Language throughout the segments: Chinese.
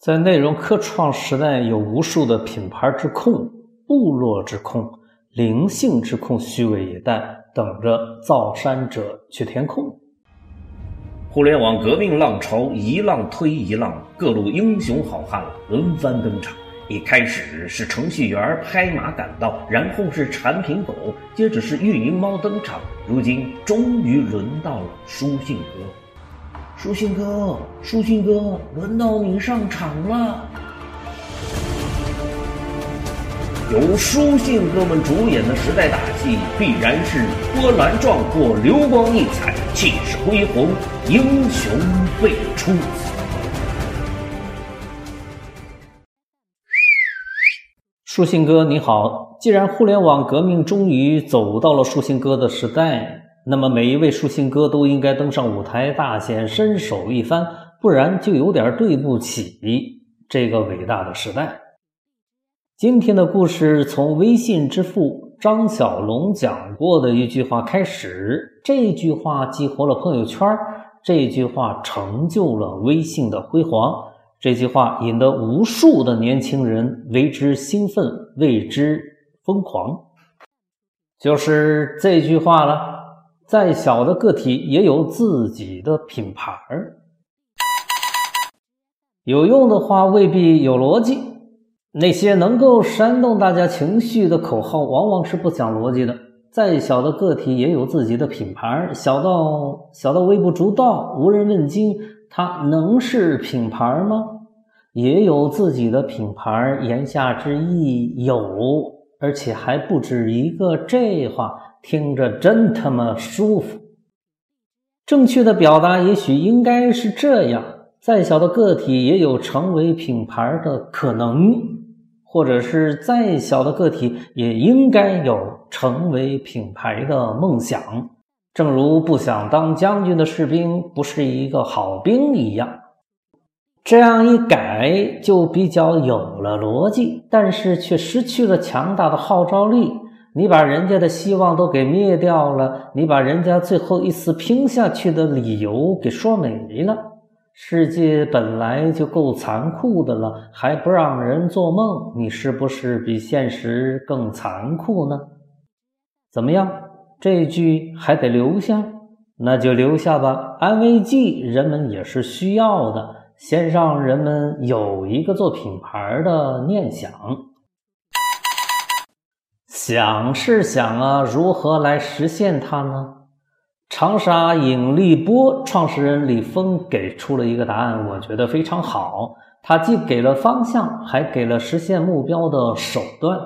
在内容科创时代，有无数的品牌之控、部落之控、灵性之控，虚伪以待，等着造山者去填空。互联网革命浪潮一浪推一浪，各路英雄好汉轮番登场。一开始是程序员拍马赶到，然后是产品狗，接着是运营猫登场，如今终于轮到了书信哥。书信哥，书信哥，轮到你上场了。由书信哥们主演的时代大戏，必然是波澜壮阔、流光溢彩、气势恢宏、英雄辈出。书信哥你好，既然互联网革命终于走到了书信哥的时代。那么每一位书信哥都应该登上舞台，大显身手一番，不然就有点对不起这个伟大的时代。今天的故事从微信之父张小龙讲过的一句话开始，这句话激活了朋友圈，这句话成就了微信的辉煌，这句话引得无数的年轻人为之兴奋，为之疯狂，就是这句话了。再小的个体也有自己的品牌儿，有用的话未必有逻辑。那些能够煽动大家情绪的口号，往往是不讲逻辑的。再小的个体也有自己的品牌儿，小到小到微不足道、无人问津，它能是品牌吗？也有自己的品牌儿。言下之意有，而且还不止一个。这话。听着真他妈舒服。正确的表达也许应该是这样：再小的个体也有成为品牌的可能，或者是再小的个体也应该有成为品牌的梦想。正如不想当将军的士兵不是一个好兵一样。这样一改，就比较有了逻辑，但是却失去了强大的号召力。你把人家的希望都给灭掉了，你把人家最后一丝拼下去的理由给说没了。世界本来就够残酷的了，还不让人做梦，你是不是比现实更残酷呢？怎么样？这句还得留下？那就留下吧，安慰剂人们也是需要的，先让人们有一个做品牌的念想。想是想啊，如何来实现它呢？长沙引力波创始人李峰给出了一个答案，我觉得非常好。他既给了方向，还给了实现目标的手段。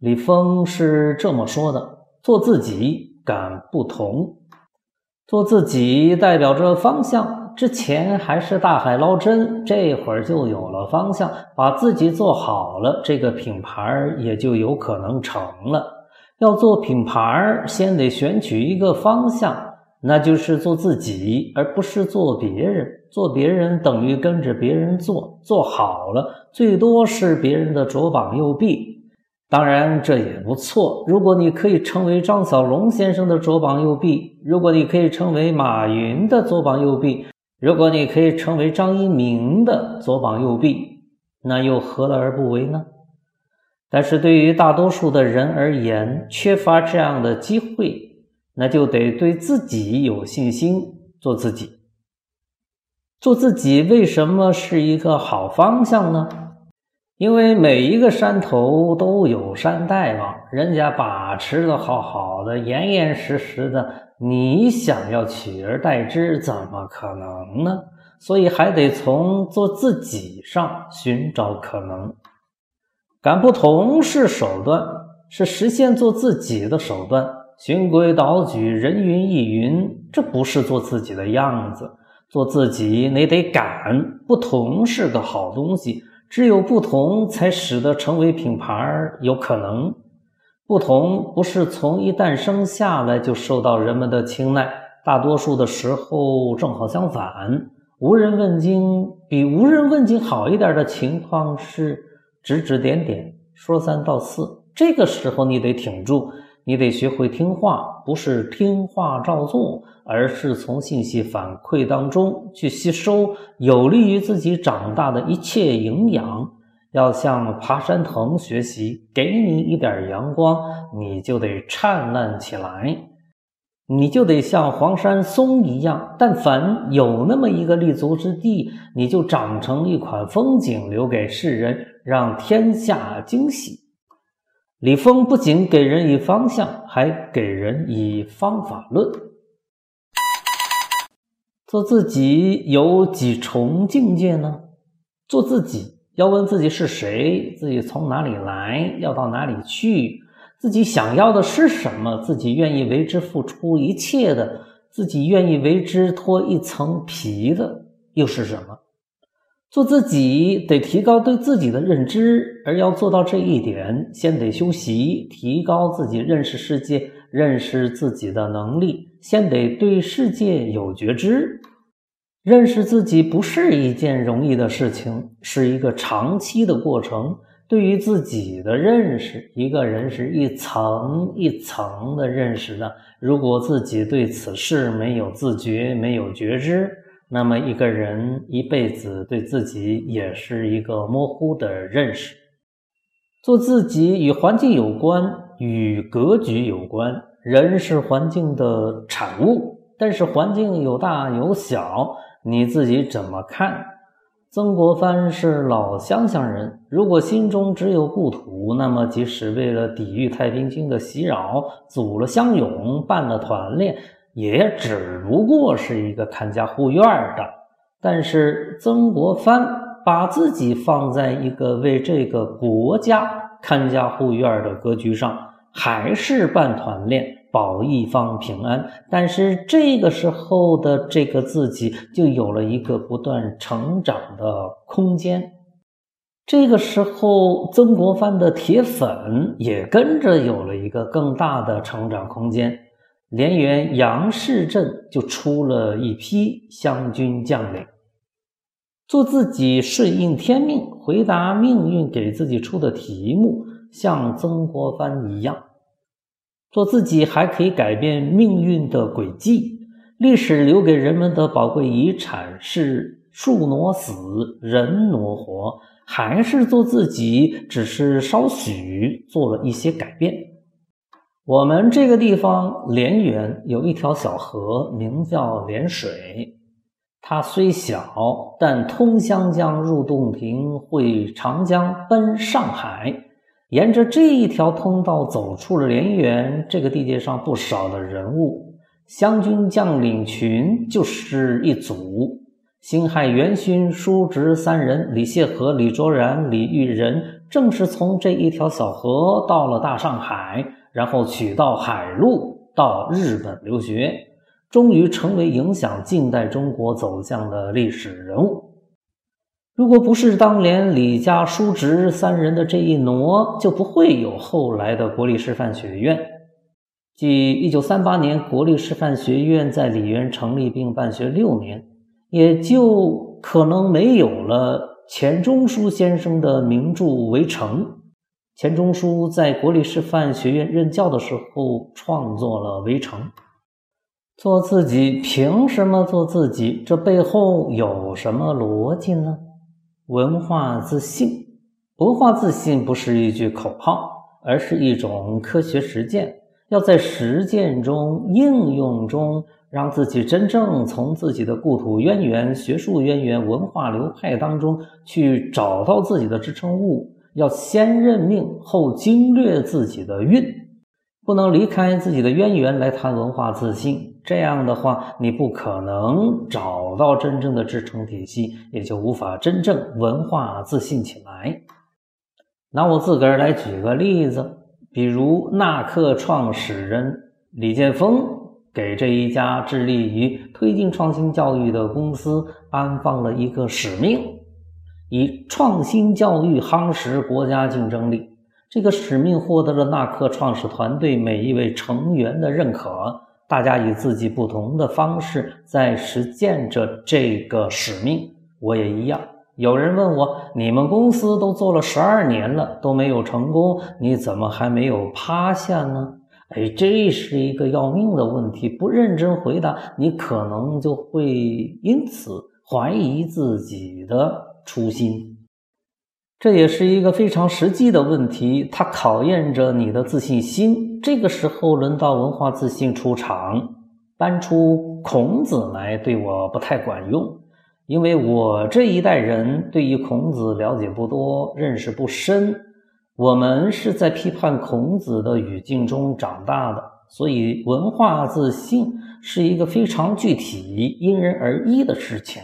李峰是这么说的：“做自己，敢不同。做自己代表着方向。”之前还是大海捞针，这会儿就有了方向，把自己做好了，这个品牌也就有可能成了。要做品牌，先得选取一个方向，那就是做自己，而不是做别人。做别人等于跟着别人做，做好了最多是别人的左膀右臂。当然这也不错。如果你可以成为张小龙先生的左膀右臂，如果你可以成为马云的左膀右臂。如果你可以成为张一鸣的左膀右臂，那又何乐而不为呢？但是对于大多数的人而言，缺乏这样的机会，那就得对自己有信心，做自己。做自己为什么是一个好方向呢？因为每一个山头都有山大王，人家把持的好好的，严严实实的。你想要取而代之，怎么可能呢？所以还得从做自己上寻找可能。敢不同是手段，是实现做自己的手段。循规蹈矩，人云亦云，这不是做自己的样子。做自己，你得敢。不同是个好东西，只有不同，才使得成为品牌有可能。不同不是从一诞生下来就受到人们的青睐，大多数的时候正好相反，无人问津。比无人问津好一点的情况是指指点点，说三道四。这个时候你得挺住，你得学会听话，不是听话照做，而是从信息反馈当中去吸收有利于自己长大的一切营养。要向爬山藤学习，给你一点阳光，你就得灿烂起来；你就得像黄山松一样，但凡有那么一个立足之地，你就长成一款风景，留给世人，让天下惊喜。李峰不仅给人以方向，还给人以方法论。做自己有几重境界呢？做自己。要问自己是谁，自己从哪里来，要到哪里去，自己想要的是什么，自己愿意为之付出一切的，自己愿意为之脱一层皮的，又是什么？做自己得提高对自己的认知，而要做到这一点，先得修习，提高自己认识世界、认识自己的能力，先得对世界有觉知。认识自己不是一件容易的事情，是一个长期的过程。对于自己的认识，一个人是一层一层的认识的。如果自己对此事没有自觉、没有觉知，那么一个人一辈子对自己也是一个模糊的认识。做自己与环境有关，与格局有关。人是环境的产物，但是环境有大有小。你自己怎么看？曾国藩是老乡乡人，如果心中只有故土，那么即使为了抵御太平军的袭扰，组了乡勇，办了团练，也只不过是一个看家护院的。但是曾国藩把自己放在一个为这个国家看家护院的格局上，还是办团练。保一方平安，但是这个时候的这个自己就有了一个不断成长的空间。这个时候，曾国藩的铁粉也跟着有了一个更大的成长空间。连元杨氏镇就出了一批湘军将领，做自己顺应天命，回答命运给自己出的题目，像曾国藩一样。做自己还可以改变命运的轨迹。历史留给人们的宝贵遗产是树挪死，人挪活，还是做自己？只是稍许做了一些改变。我们这个地方连源有一条小河，名叫连水。它虽小，但通湘江、入洞庭、汇长江、奔上海。沿着这一条通道走出了连源，这个地界上不少的人物，湘军将领群就是一组。辛亥元勋叔侄三人，李谢和、李卓然、李玉仁，正是从这一条小河到了大上海，然后取道海路到日本留学，终于成为影响近代中国走向的历史人物。如果不是当年李家叔侄三人的这一挪，就不会有后来的国立师范学院。即一九三八年，国立师范学院在李渊成立并办学六年，也就可能没有了钱钟书先生的名著《围城》。钱钟书在国立师范学院任教的时候创作了《围城》。做自己，凭什么做自己？这背后有什么逻辑呢？文化自信，文化自信不是一句口号，而是一种科学实践。要在实践中、应用中，让自己真正从自己的故土渊源、学术渊源、文化流派当中去找到自己的支撑物。要先认命，后经略自己的运，不能离开自己的渊源来谈文化自信。这样的话，你不可能找到真正的支撑体系，也就无法真正文化自信起来。拿我自个儿来举个例子，比如纳克创始人李建峰给这一家致力于推进创新教育的公司安放了一个使命，以创新教育夯实国家竞争力。这个使命获得了纳克创始团队每一位成员的认可。大家以自己不同的方式在实践着这个使命，我也一样。有人问我：“你们公司都做了十二年了，都没有成功，你怎么还没有趴下呢？”哎，这是一个要命的问题，不认真回答，你可能就会因此怀疑自己的初心。这也是一个非常实际的问题，它考验着你的自信心。这个时候轮到文化自信出场，搬出孔子来对我不太管用，因为我这一代人对于孔子了解不多，认识不深。我们是在批判孔子的语境中长大的，所以文化自信是一个非常具体、因人而异的事情。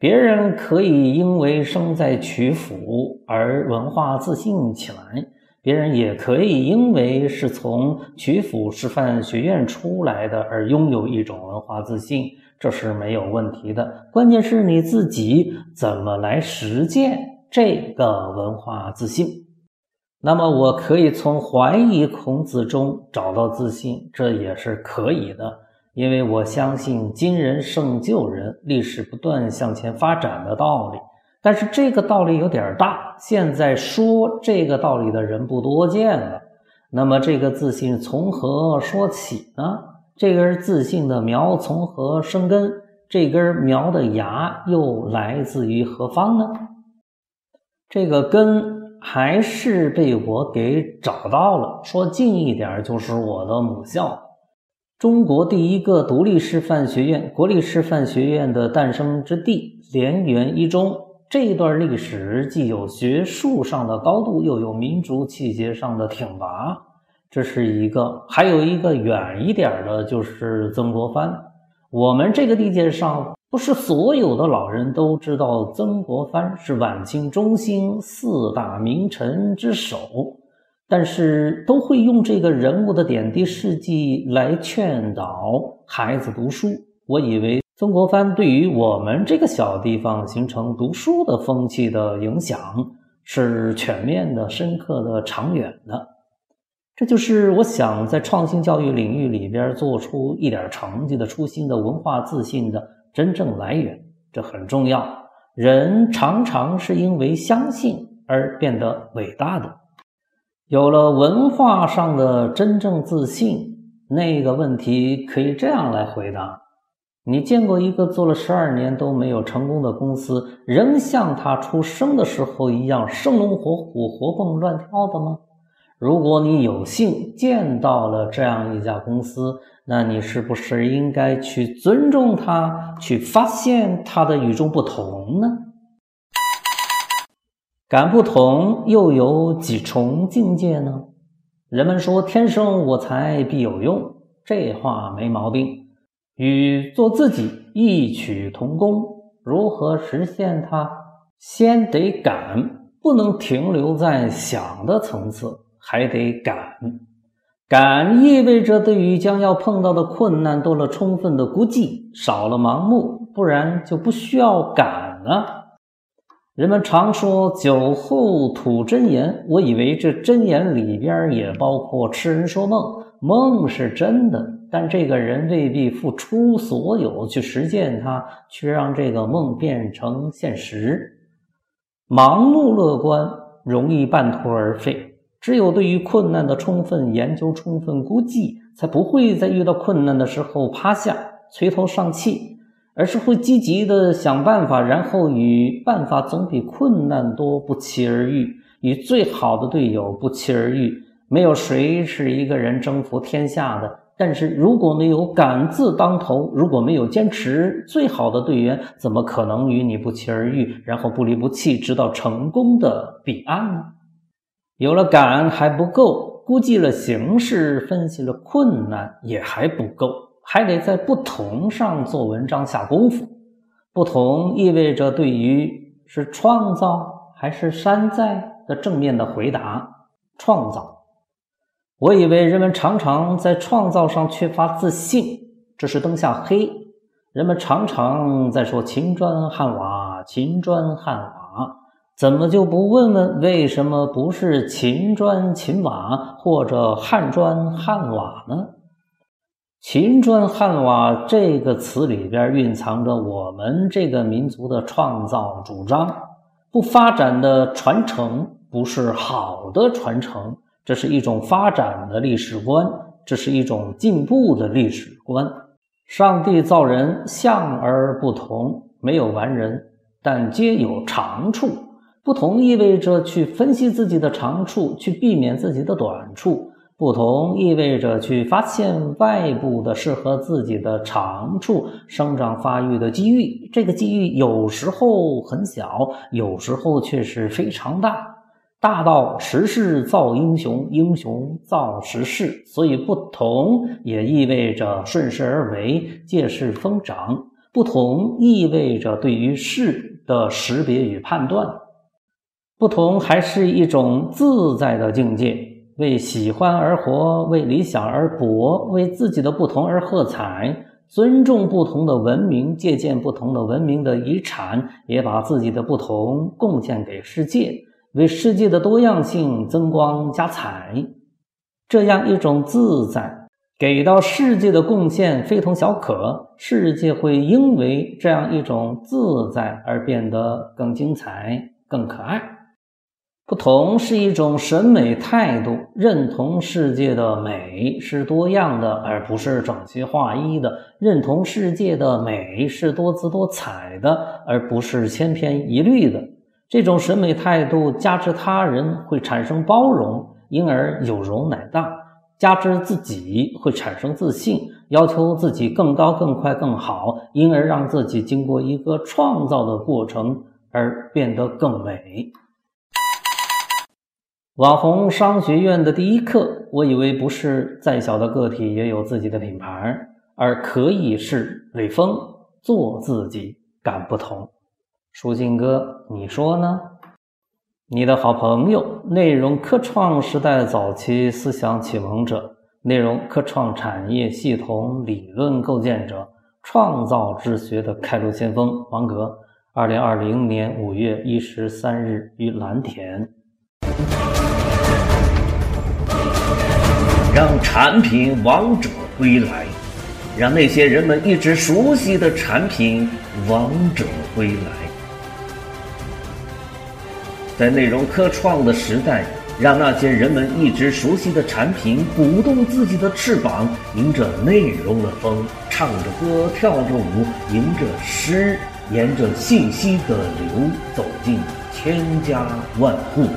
别人可以因为生在曲阜而文化自信起来，别人也可以因为是从曲阜师范学院出来的而拥有一种文化自信，这是没有问题的。关键是你自己怎么来实践这个文化自信。那么，我可以从怀疑孔子中找到自信，这也是可以的，因为我相信今人胜旧人，历史不断向前发展的道理。但是这个道理有点大，现在说这个道理的人不多见了。那么，这个自信从何说起呢？这根自信的苗从何生根？这根苗的芽又来自于何方呢？这个根。还是被我给找到了。说近一点，就是我的母校，中国第一个独立师范学院——国立师范学院的诞生之地连元一中。这一段历史既有学术上的高度，又有民族气节上的挺拔，这是一个。还有一个远一点的，就是曾国藩。我们这个地界上。不是所有的老人都知道曾国藩是晚清中兴四大名臣之首，但是都会用这个人物的点滴事迹来劝导孩子读书。我以为曾国藩对于我们这个小地方形成读书的风气的影响是全面的、深刻的、长远的。这就是我想在创新教育领域里边做出一点成绩的初心的文化自信的。真正来源，这很重要。人常常是因为相信而变得伟大的。有了文化上的真正自信，那个问题可以这样来回答：你见过一个做了十二年都没有成功的公司，仍像他出生的时候一样生龙活虎、活蹦乱跳的吗？如果你有幸见到了这样一家公司，那你是不是应该去尊重它，去发现它的与众不同呢？敢不同又有几重境界呢？人们说“天生我材必有用”，这话没毛病，与做自己异曲同工。如何实现它？先得敢，不能停留在想的层次。还得敢，敢意味着对于将要碰到的困难多了充分的估计，少了盲目，不然就不需要敢了。人们常说酒后吐真言，我以为这真言里边也包括痴人说梦，梦是真的，但这个人未必付出所有去实践它，去让这个梦变成现实。盲目乐观容易半途而废。只有对于困难的充分研究、充分估计，才不会在遇到困难的时候趴下、垂头丧气，而是会积极的想办法，然后与办法总比困难多不期而遇，与最好的队友不期而遇。没有谁是一个人征服天下的，但是如果没有敢字当头，如果没有坚持，最好的队员怎么可能与你不期而遇，然后不离不弃，直到成功的彼岸呢？有了感还不够，估计了形势，分析了困难也还不够，还得在不同上做文章下功夫。不同意味着对于是创造还是山寨的正面的回答。创造，我以为人们常常在创造上缺乏自信，这是灯下黑。人们常常在说秦砖汉瓦，秦砖汉瓦。怎么就不问问为什么不是秦砖秦瓦或者汉砖汉瓦呢？秦砖汉瓦这个词里边蕴藏着我们这个民族的创造主张。不发展的传承不是好的传承，这是一种发展的历史观。这是一种进步的历史观。上帝造人像而不同，没有完人，但皆有长处。不同意味着去分析自己的长处，去避免自己的短处。不同意味着去发现外部的适合自己的长处、生长发育的机遇。这个机遇有时候很小，有时候却是非常大，大到时势造英雄，英雄造时势。所以，不同也意味着顺势而为，借势疯长。不同意味着对于事的识别与判断。不同还是一种自在的境界。为喜欢而活，为理想而搏，为自己的不同而喝彩，尊重不同的文明，借鉴不同的文明的遗产，也把自己的不同贡献给世界，为世界的多样性增光加彩。这样一种自在，给到世界的贡献非同小可，世界会因为这样一种自在而变得更精彩、更可爱。不同是一种审美态度，认同世界的美是多样的，而不是整齐划一的；认同世界的美是多姿多彩的，而不是千篇一律的。这种审美态度加之他人会产生包容，因而有容乃大；加之自己会产生自信，要求自己更高、更快、更好，因而让自己经过一个创造的过程而变得更美。网红商学院的第一课，我以为不是再小的个体也有自己的品牌，而可以是雷锋做自己，敢不同。书信哥，你说呢？你的好朋友，内容科创时代早期思想启蒙者，内容科创产业系统理论构建者，创造之学的开路先锋王格。二零二零年五月一十三日于蓝田。让产品王者归来，让那些人们一直熟悉的产品王者归来。在内容科创的时代，让那些人们一直熟悉的产品鼓动自己的翅膀，迎着内容的风，唱着歌，跳着舞，迎着诗，沿着信息的流，走进千家万户。